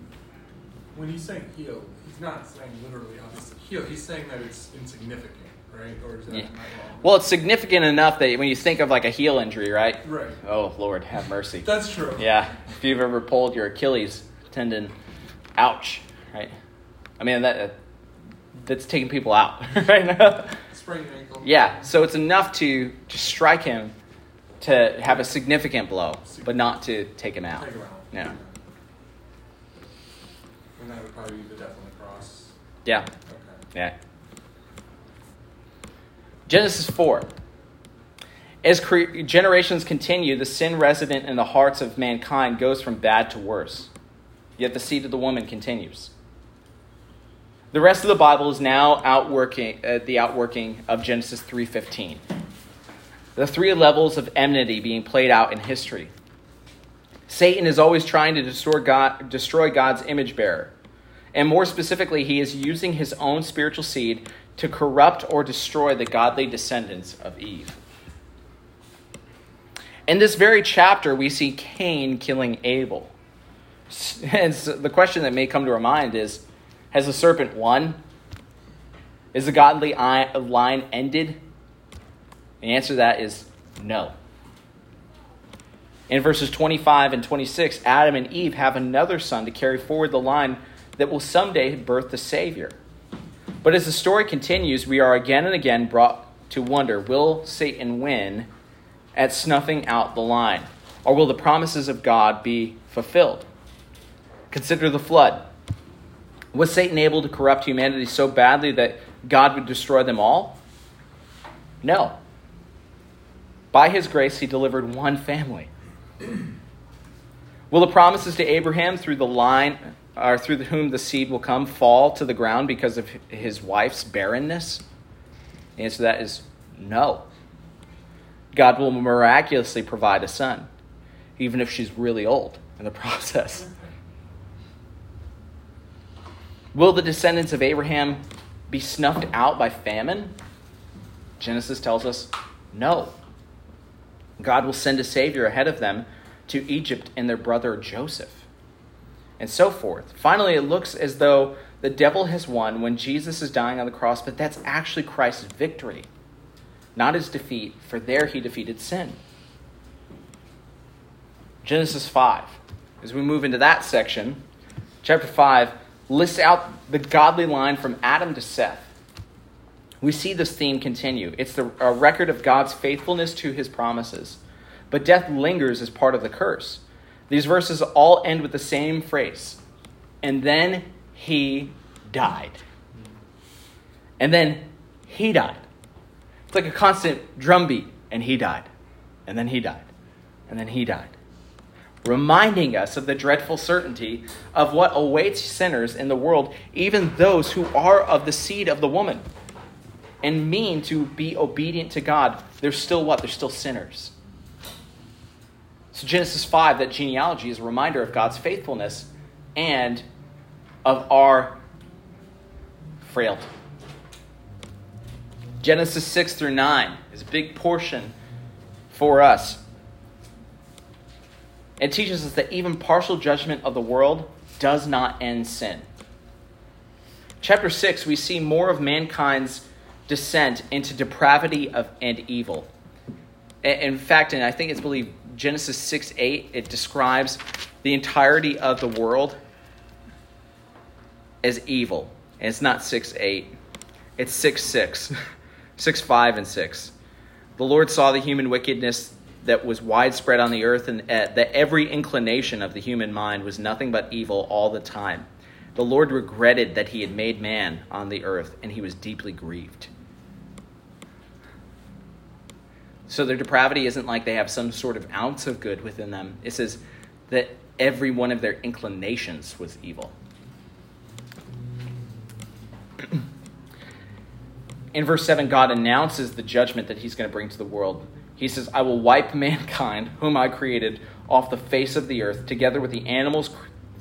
When he's saying heel, he's not saying literally obviously heel. He's saying that it's insignificant, right? Or is that Yeah. Well, it's significant enough that when you think of like a heel injury, right? right. Oh, Lord, have mercy. That's true. Yeah, if you've ever pulled your Achilles tendon, ouch, right? I mean that uh, that's taking people out right now. Sprained ankle. Yeah, so it's enough to to strike him to have a significant blow, but not to take him out. Take him out. Yeah. And that would probably be the death on the cross. Yeah, Okay. yeah. Genesis 4. As cre- generations continue, the sin resident in the hearts of mankind goes from bad to worse. Yet the seed of the woman continues. The rest of the Bible is now outworking uh, the outworking of Genesis 3:15. The three levels of enmity being played out in history. Satan is always trying to destroy, God, destroy God's image bearer. And more specifically, he is using his own spiritual seed to corrupt or destroy the godly descendants of Eve. In this very chapter, we see Cain killing Abel. And so the question that may come to our mind is Has the serpent won? Is the godly line ended? The answer to that is no. In verses 25 and 26, Adam and Eve have another son to carry forward the line that will someday birth the Savior. But as the story continues, we are again and again brought to wonder will Satan win at snuffing out the line? Or will the promises of God be fulfilled? Consider the flood. Was Satan able to corrupt humanity so badly that God would destroy them all? No. By his grace, he delivered one family. Will the promises to Abraham through the line, or through whom the seed will come, fall to the ground because of his wife's barrenness? The answer to that is no. God will miraculously provide a son, even if she's really old in the process. Will the descendants of Abraham be snuffed out by famine? Genesis tells us no. God will send a Savior ahead of them to Egypt and their brother Joseph, and so forth. Finally, it looks as though the devil has won when Jesus is dying on the cross, but that's actually Christ's victory, not his defeat, for there he defeated sin. Genesis 5. As we move into that section, chapter 5 lists out the godly line from Adam to Seth. we see this theme continue. It's the, a record of God's faithfulness to his promises. But death lingers as part of the curse. These verses all end with the same phrase and then he died. And then he died. It's like a constant drumbeat, and he died. And then he died. And then he died. Reminding us of the dreadful certainty of what awaits sinners in the world, even those who are of the seed of the woman and mean to be obedient to God, they're still what? They're still sinners. So, Genesis 5, that genealogy, is a reminder of God's faithfulness and of our frailty. Genesis 6 through 9 is a big portion for us. It teaches us that even partial judgment of the world does not end sin. Chapter 6, we see more of mankind's descent into depravity of, and evil. In fact, and I think it's believed Genesis 6 8, it describes the entirety of the world as evil. And it's not 6 8, it's 6 6. 6 5 and 6. The Lord saw the human wickedness that was widespread on the earth, and uh, that every inclination of the human mind was nothing but evil all the time. The Lord regretted that he had made man on the earth, and he was deeply grieved. So their depravity isn't like they have some sort of ounce of good within them. It says that every one of their inclinations was evil. In verse 7, God announces the judgment that he's going to bring to the world. He says, I will wipe mankind, whom I created, off the face of the earth, together with the animals,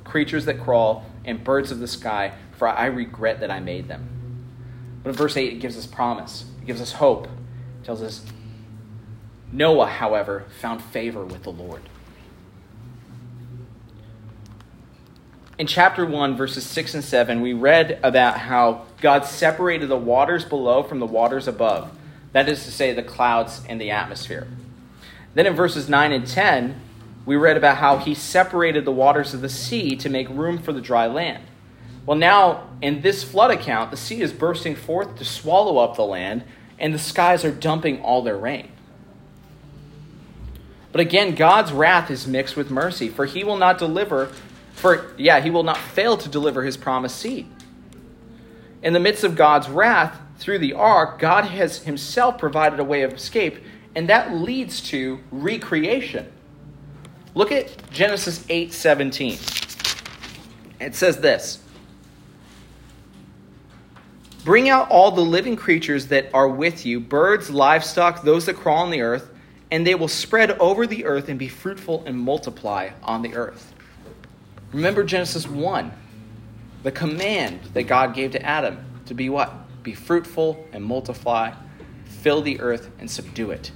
creatures that crawl, and birds of the sky, for I regret that I made them. But in verse 8, it gives us promise, it gives us hope. It tells us, Noah, however, found favor with the Lord. in chapter 1, verses 6 and 7, we read about how God separated the waters below from the waters above. That is to say, the clouds and the atmosphere. Then in verses 9 and 10, we read about how he separated the waters of the sea to make room for the dry land. Well, now, in this flood account, the sea is bursting forth to swallow up the land, and the skies are dumping all their rain. But again, God's wrath is mixed with mercy, for he will not deliver for, yeah, he will not fail to deliver his promised seed. In the midst of God's wrath, through the ark, God has himself provided a way of escape, and that leads to recreation. Look at Genesis 8 17. It says this Bring out all the living creatures that are with you birds, livestock, those that crawl on the earth, and they will spread over the earth and be fruitful and multiply on the earth. Remember Genesis 1, the command that God gave to Adam to be what? Be fruitful and multiply, fill the earth and subdue it.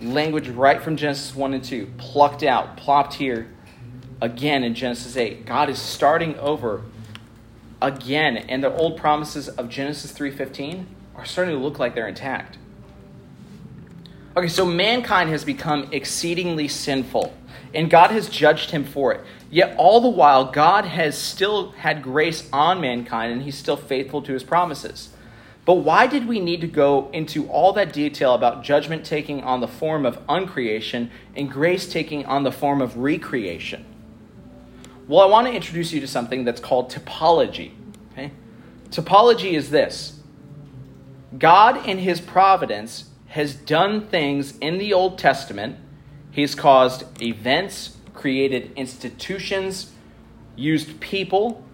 Language right from Genesis 1 and 2, plucked out, plopped here again in Genesis 8. God is starting over again, and the old promises of Genesis 3:15 are starting to look like they're intact. Okay, so mankind has become exceedingly sinful, and God has judged him for it. Yet, all the while, God has still had grace on mankind, and he's still faithful to his promises. But why did we need to go into all that detail about judgment taking on the form of uncreation and grace taking on the form of recreation? Well, I want to introduce you to something that's called typology. Okay? Typology is this God, in his providence, has done things in the Old Testament. He's caused events, created institutions, used people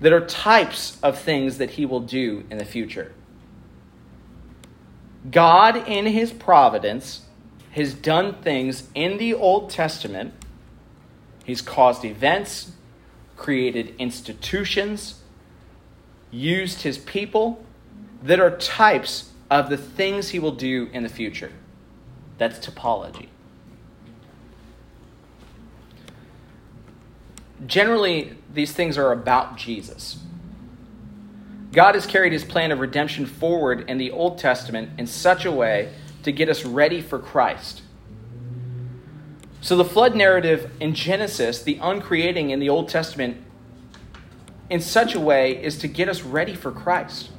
that are types of things that he will do in the future. God, in his providence, has done things in the Old Testament. He's caused events, created institutions, used his people that are types of the things he will do in the future. That's typology. Generally, these things are about Jesus. God has carried his plan of redemption forward in the Old Testament in such a way to get us ready for Christ. So, the flood narrative in Genesis, the uncreating in the Old Testament, in such a way is to get us ready for Christ.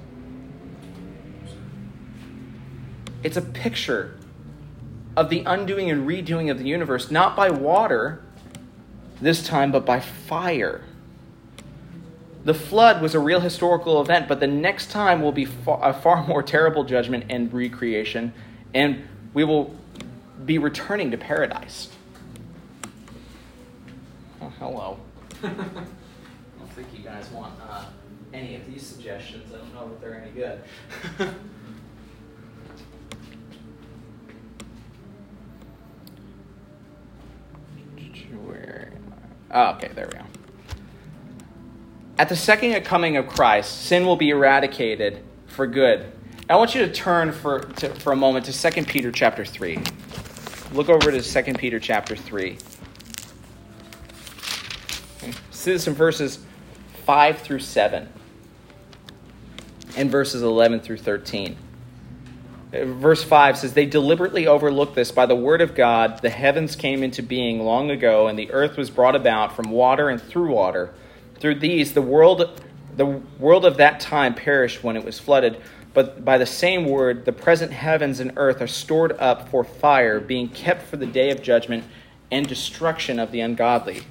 It's a picture of the undoing and redoing of the universe, not by water this time, but by fire. The flood was a real historical event, but the next time will be far, a far more terrible judgment and recreation, and we will be returning to paradise. Oh, hello. I don't think you guys want uh, any of these suggestions. I don't know if they're any good. Where? Oh, okay, there we go. At the second coming of Christ, sin will be eradicated for good. I want you to turn for, to, for a moment to 2 Peter chapter 3. Look over to 2 Peter chapter 3. See this in verses 5 through 7 and verses 11 through 13. Verse 5 says, They deliberately overlooked this. By the word of God, the heavens came into being long ago, and the earth was brought about from water and through water. Through these, the world, the world of that time perished when it was flooded. But by the same word, the present heavens and earth are stored up for fire, being kept for the day of judgment and destruction of the ungodly.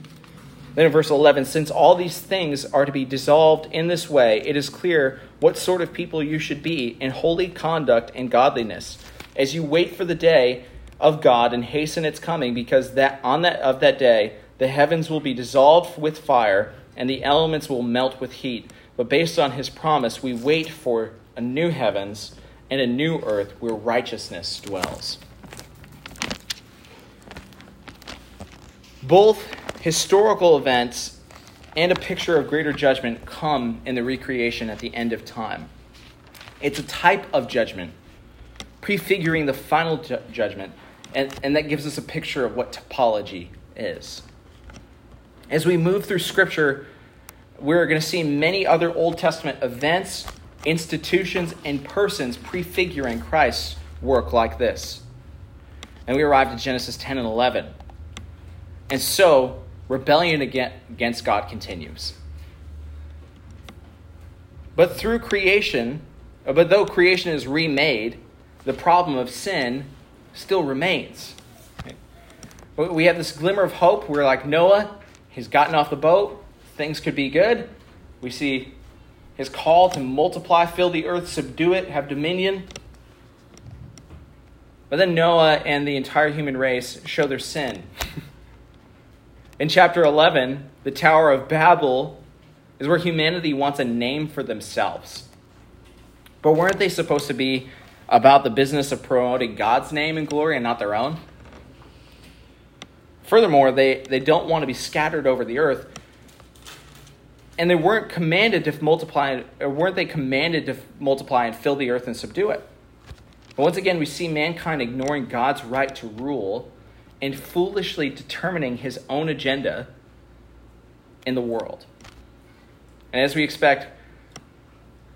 Then in verse 11, since all these things are to be dissolved in this way, it is clear what sort of people you should be in holy conduct and godliness, as you wait for the day of God and hasten its coming, because that on that of that day the heavens will be dissolved with fire, and the elements will melt with heat. But based on his promise, we wait for a new heavens and a new earth where righteousness dwells. Both historical events and a picture of greater judgment come in the recreation at the end of time. It's a type of judgment, prefiguring the final ju- judgment, and, and that gives us a picture of what typology is. As we move through Scripture, we're going to see many other Old Testament events, institutions, and persons prefiguring Christ's work like this. And we arrived at Genesis 10 and 11. And so, rebellion against God continues. But through creation, uh, but though creation is remade, the problem of sin still remains. We have this glimmer of hope. We're like Noah, he's gotten off the boat, things could be good. We see his call to multiply, fill the earth, subdue it, have dominion. But then Noah and the entire human race show their sin. In chapter 11, the Tower of Babel is where humanity wants a name for themselves. But weren't they supposed to be about the business of promoting God's name and glory and not their own? Furthermore, they, they don't want to be scattered over the earth. And they weren't commanded to multiply, or weren't they commanded to multiply and fill the earth and subdue it? But once again, we see mankind ignoring God's right to rule and foolishly determining his own agenda in the world. And as we expect,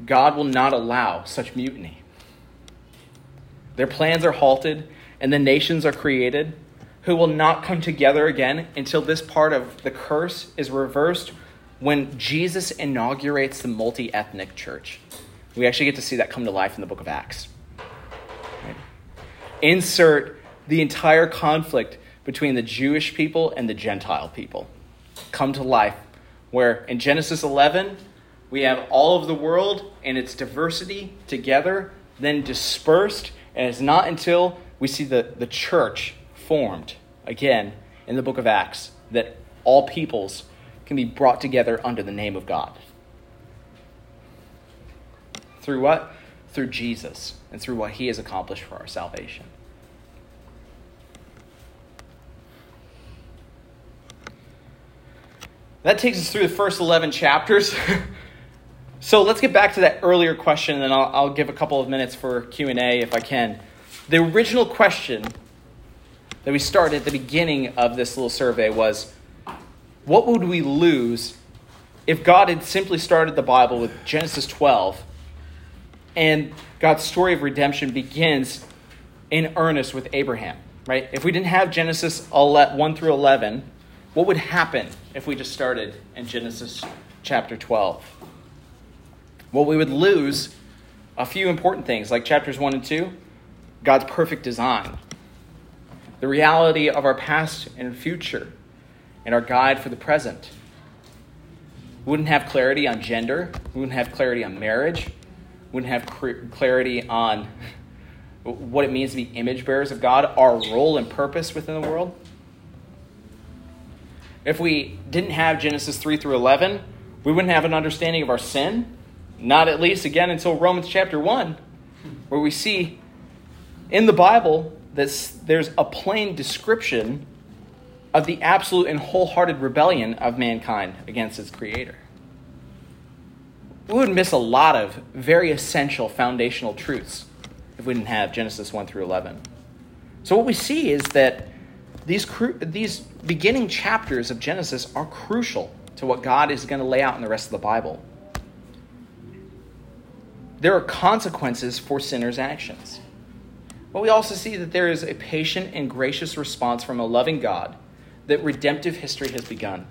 God will not allow such mutiny. Their plans are halted, and the nations are created who will not come together again until this part of the curse is reversed when Jesus inaugurates the multi ethnic church. We actually get to see that come to life in the book of Acts. Right? Insert the entire conflict between the Jewish people and the Gentile people come to life, where in Genesis 11, we have all of the world and its diversity together, then dispersed, and it's not until we see the, the church formed again in the book of Acts that all peoples can be brought together under the name of God. Through what? Through Jesus and through what he has accomplished for our salvation. That takes us through the first 11 chapters. so let's get back to that earlier question, and then I'll, I'll give a couple of minutes for Q&A if I can. The original question that we started at the beginning of this little survey was, what would we lose if God had simply started the Bible with Genesis 12 and God's story of redemption begins in earnest with Abraham, right? If we didn't have Genesis 1 through 11, what would happen if we just started in Genesis chapter 12? Well, we would lose a few important things, like chapters 1 and 2, God's perfect design, the reality of our past and future, and our guide for the present. We wouldn't have clarity on gender, we wouldn't have clarity on marriage, we wouldn't have clarity on what it means to be image bearers of God, our role and purpose within the world. If we didn't have Genesis 3 through 11, we wouldn't have an understanding of our sin, not at least again until Romans chapter 1, where we see in the Bible that there's a plain description of the absolute and wholehearted rebellion of mankind against its creator. We would miss a lot of very essential foundational truths if we didn't have Genesis 1 through 11. So, what we see is that these, cru- these beginning chapters of Genesis are crucial to what God is going to lay out in the rest of the Bible. There are consequences for sinners' actions. But we also see that there is a patient and gracious response from a loving God that redemptive history has begun.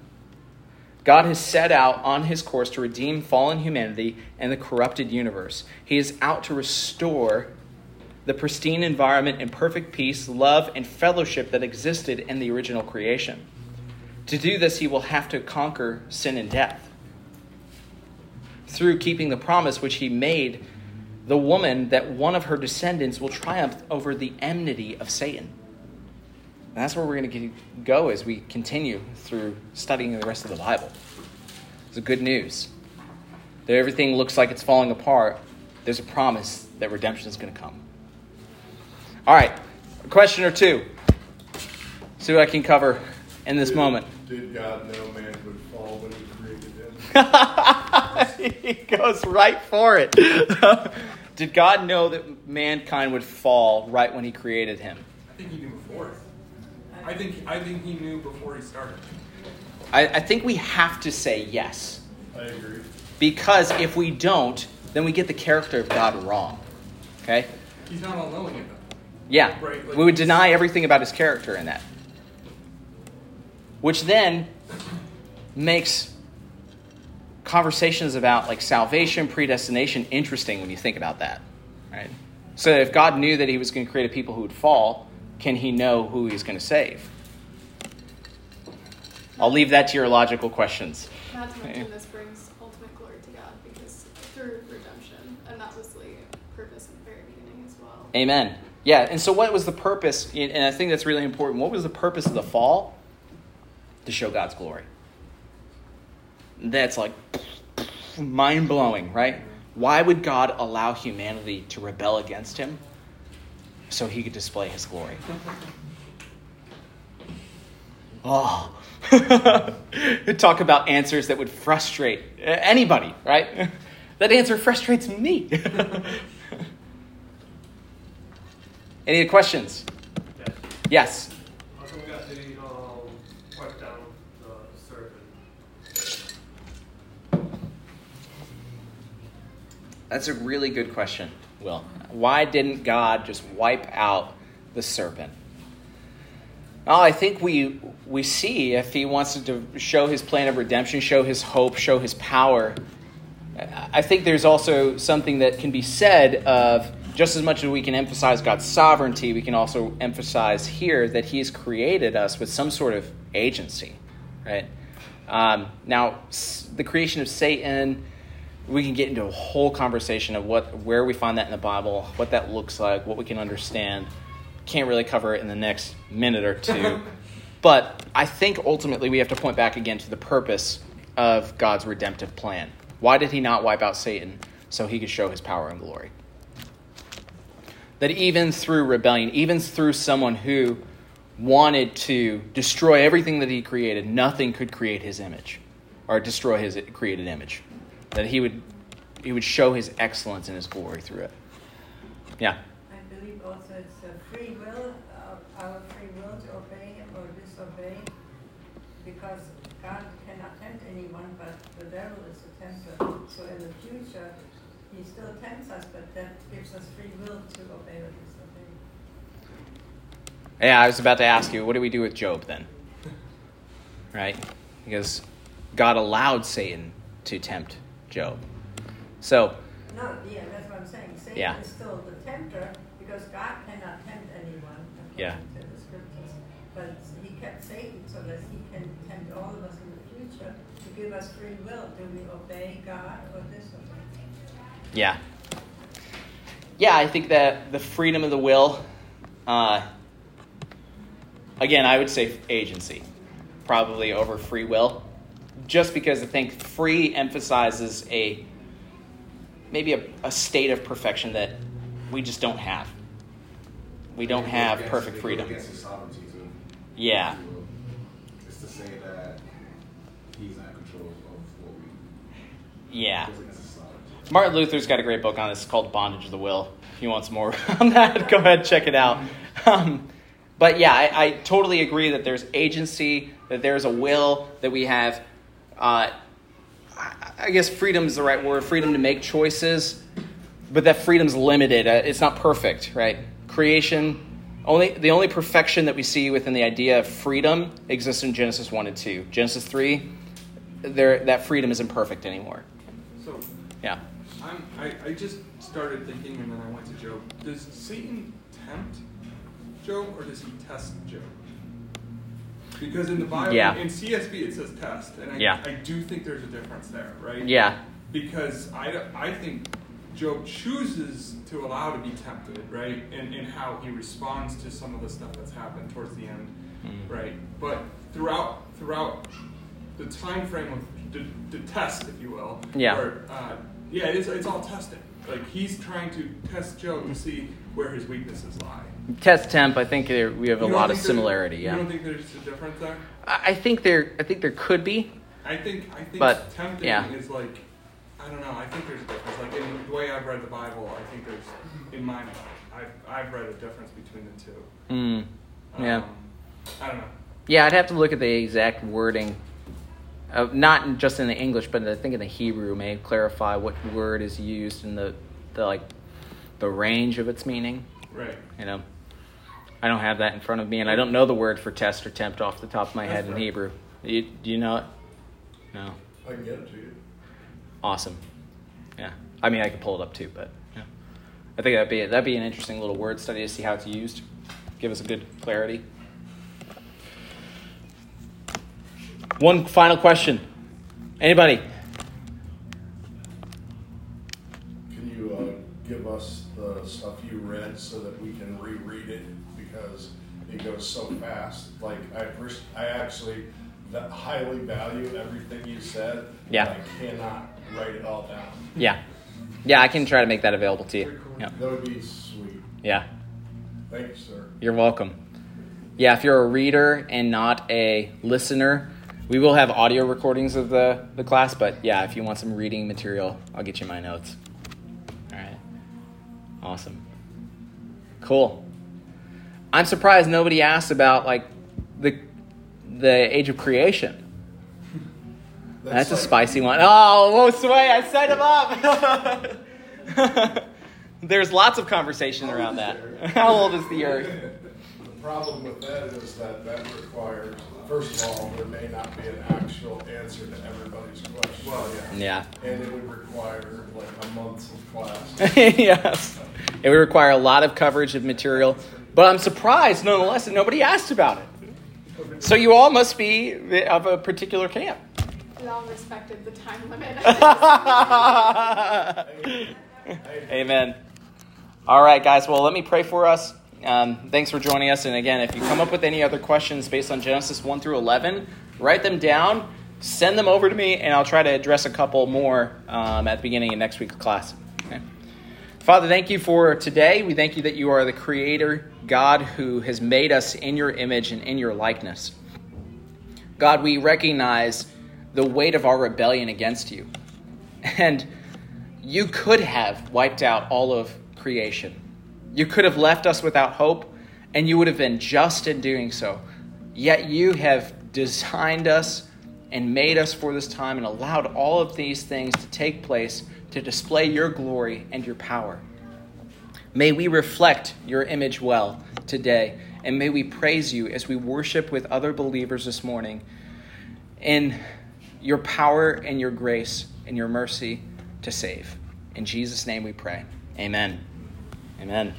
God has set out on his course to redeem fallen humanity and the corrupted universe. He is out to restore the pristine environment and perfect peace, love, and fellowship that existed in the original creation. To do this, he will have to conquer sin and death. Through keeping the promise which he made the woman that one of her descendants will triumph over the enmity of Satan. And that's where we're going to go as we continue through studying the rest of the Bible. It's a good news. That everything looks like it's falling apart, there's a promise that redemption is going to come. All right, a question or two. See what I can cover in this Did- moment. Did God know man would fall when he created him? he goes right for it. Did God know that mankind would fall right when he created him? I think he knew before. I think I think he knew before he started. I, I think we have to say yes. I agree. Because if we don't, then we get the character of God wrong. Okay? He's not all knowing it though. Yeah. Right, like- we would deny everything about his character in that. Which then makes conversations about like salvation, predestination interesting when you think about that. Right? So if God knew that he was going to create a people who would fall, can he know who he's going to save? I'll leave that to your logical questions. Not to mention Okay. this brings ultimate glory to God because through redemption, and that was the purpose in the very beginning as well. Amen. Yeah, and so what was the purpose? And I think that's really important. What was the purpose of the fall? To show God's glory. That's like mind blowing, right? Why would God allow humanity to rebel against him? So he could display his glory. Oh. Talk about answers that would frustrate anybody, right? That answer frustrates me. Any questions? Yes. How come God didn't um, wipe down the serpent? That's a really good question, Will. Why didn't God just wipe out the serpent? Well, I think we we see if he wants to show his plan of redemption, show his hope, show his power. I think there's also something that can be said of just as much as we can emphasize God's sovereignty, we can also emphasize here that He has created us with some sort of agency, right? Um, now, the creation of Satan, we can get into a whole conversation of what where we find that in the Bible, what that looks like, what we can understand. Can't really cover it in the next minute or two. but I think ultimately we have to point back again to the purpose of God's redemptive plan. Why did he not wipe out Satan? So he could show his power and glory. That even through rebellion, even through someone who wanted to destroy everything that he created, nothing could create his image or destroy his created image. That he would he would show his excellence and his glory through it. Yeah. I believe also it's a free will, uh, our free will to obey him or disobey, because God cannot tempt anyone, but the devil is a tempter. So in the future, he still tempts us, but that gives us free will to obey or disobey. Yeah, I was about to ask you, what do we do with Job then? Right? Because God allowed Satan to tempt Job. So, No, yeah, that's what I'm saying. Satan Yeah. is still the tempter because God cannot tempt anyone. Yeah. To the scriptures. But he kept Satan so that he can tempt all of us in the future to give us free will. Do we obey God or disobey? yeah. Yeah, I think that the freedom of the will, uh, again, I would say agency, probably over free will, just because I think free emphasizes a maybe a, a state of perfection that we just don't have. We don't have against- perfect freedom. Against his sovereignty too. Yeah. It's to say that he's not in control of what we. Yeah. Martin Luther's got a great book on this called Bondage of the Will. If you want some more on that, go ahead check it out. Um, but yeah, I, I totally agree that there's agency, that there's a will, that we have. Uh, I, I guess freedom is the right word. Freedom to make choices, but that freedom's limited. Uh, It's not perfect, right? Creation. Only the only perfection that we see within the idea of freedom exists in Genesis one and two. Genesis three, there that freedom isn't perfect anymore. So Yeah. I'm, I, I just started thinking and then I went to Job. Does Satan tempt Job or does he test Job? Because in the Bible, Yeah. in CSB, it says test. And I, Yeah. I do think there's a difference there, right? Yeah. Because I, I think Job chooses to allow to be tempted, right? In, in how he responds to some of the stuff that's happened towards the end, Mhm. right? But throughout throughout the time frame of the, the test, if you will, Yeah. where, uh, yeah, it's, it's all testing. Like he's trying to test Job to see where his weaknesses lie. Test temp, I think there, we have a lot of similarity. You Yeah, don't think there's a difference there? I I think there, I think there could be. I think I think But, tempting yeah. is like I don't know. I think there's a difference. Like in the way I've read the Bible, I think there's in my mind I've I've read a difference between the two. Mm, yeah, Um, I don't know. yeah. I'd have to look at the exact wording, uh, not just in the English, but I think in the Hebrew may clarify what word is used in the, the like, the range of its meaning. Right. You know, I don't have that in front of me, and I don't know the word for test or tempt off the top of my head in Hebrew. You, do you know it? No. I can get it to you. Awesome. Yeah. I mean, I could pull it up too, but yeah. I think that'd be that'd be an interesting little word study to see how it's used. Give us a good clarity. One final question. Anybody? Can you uh, give us the stuff you read so that we can reread it because it goes so fast? Like I pers- I actually highly value everything you said. Yeah. I cannot write it all down. Yeah. Yeah, I can try to make that available to you. Yeah. That would be sweet. Yeah. Thank you, sir. You're welcome. Yeah, if you're a reader and not a listener, we will have audio recordings of the, the class, but yeah, if you want some reading material, I'll get you my notes. All right. Awesome. Cool. I'm surprised nobody asked about like the the age of creation. That's, a like- spicy one. Oh, oh whoa, Sway, I set him up. There's lots of conversation around that. How old is the earth? The problem with that is that that requires, first of all, there may not be an actual answer to everybody's question. Well, Yeah. And it would require like a month of class. yes. It would require a lot of coverage of material, but I'm surprised nonetheless that nobody asked about it. So you all must be of a particular camp. We all respected the time limit. Amen. All right, guys. Well, let me pray for us. Um, thanks for joining us. And again, if you come up with any other questions based on Genesis 1 through 11, write them down, send them over to me, and I'll try to address a couple more um, at the beginning of next week's class. Okay. Father, thank you for today. We thank you that you are the creator, God, who has made us in your image and in your likeness. God, we recognize the weight of our rebellion against you. And you could have wiped out all of creation. You could have left us without hope, and you would have been just in doing so. Yet you have designed us and made us for this time and allowed all of these things to take place to display your glory and your power. May we reflect your image well today, and may we praise you as we worship with other believers this morning in your power and your grace and your mercy to save. In Jesus' name we pray. Amen. Amen.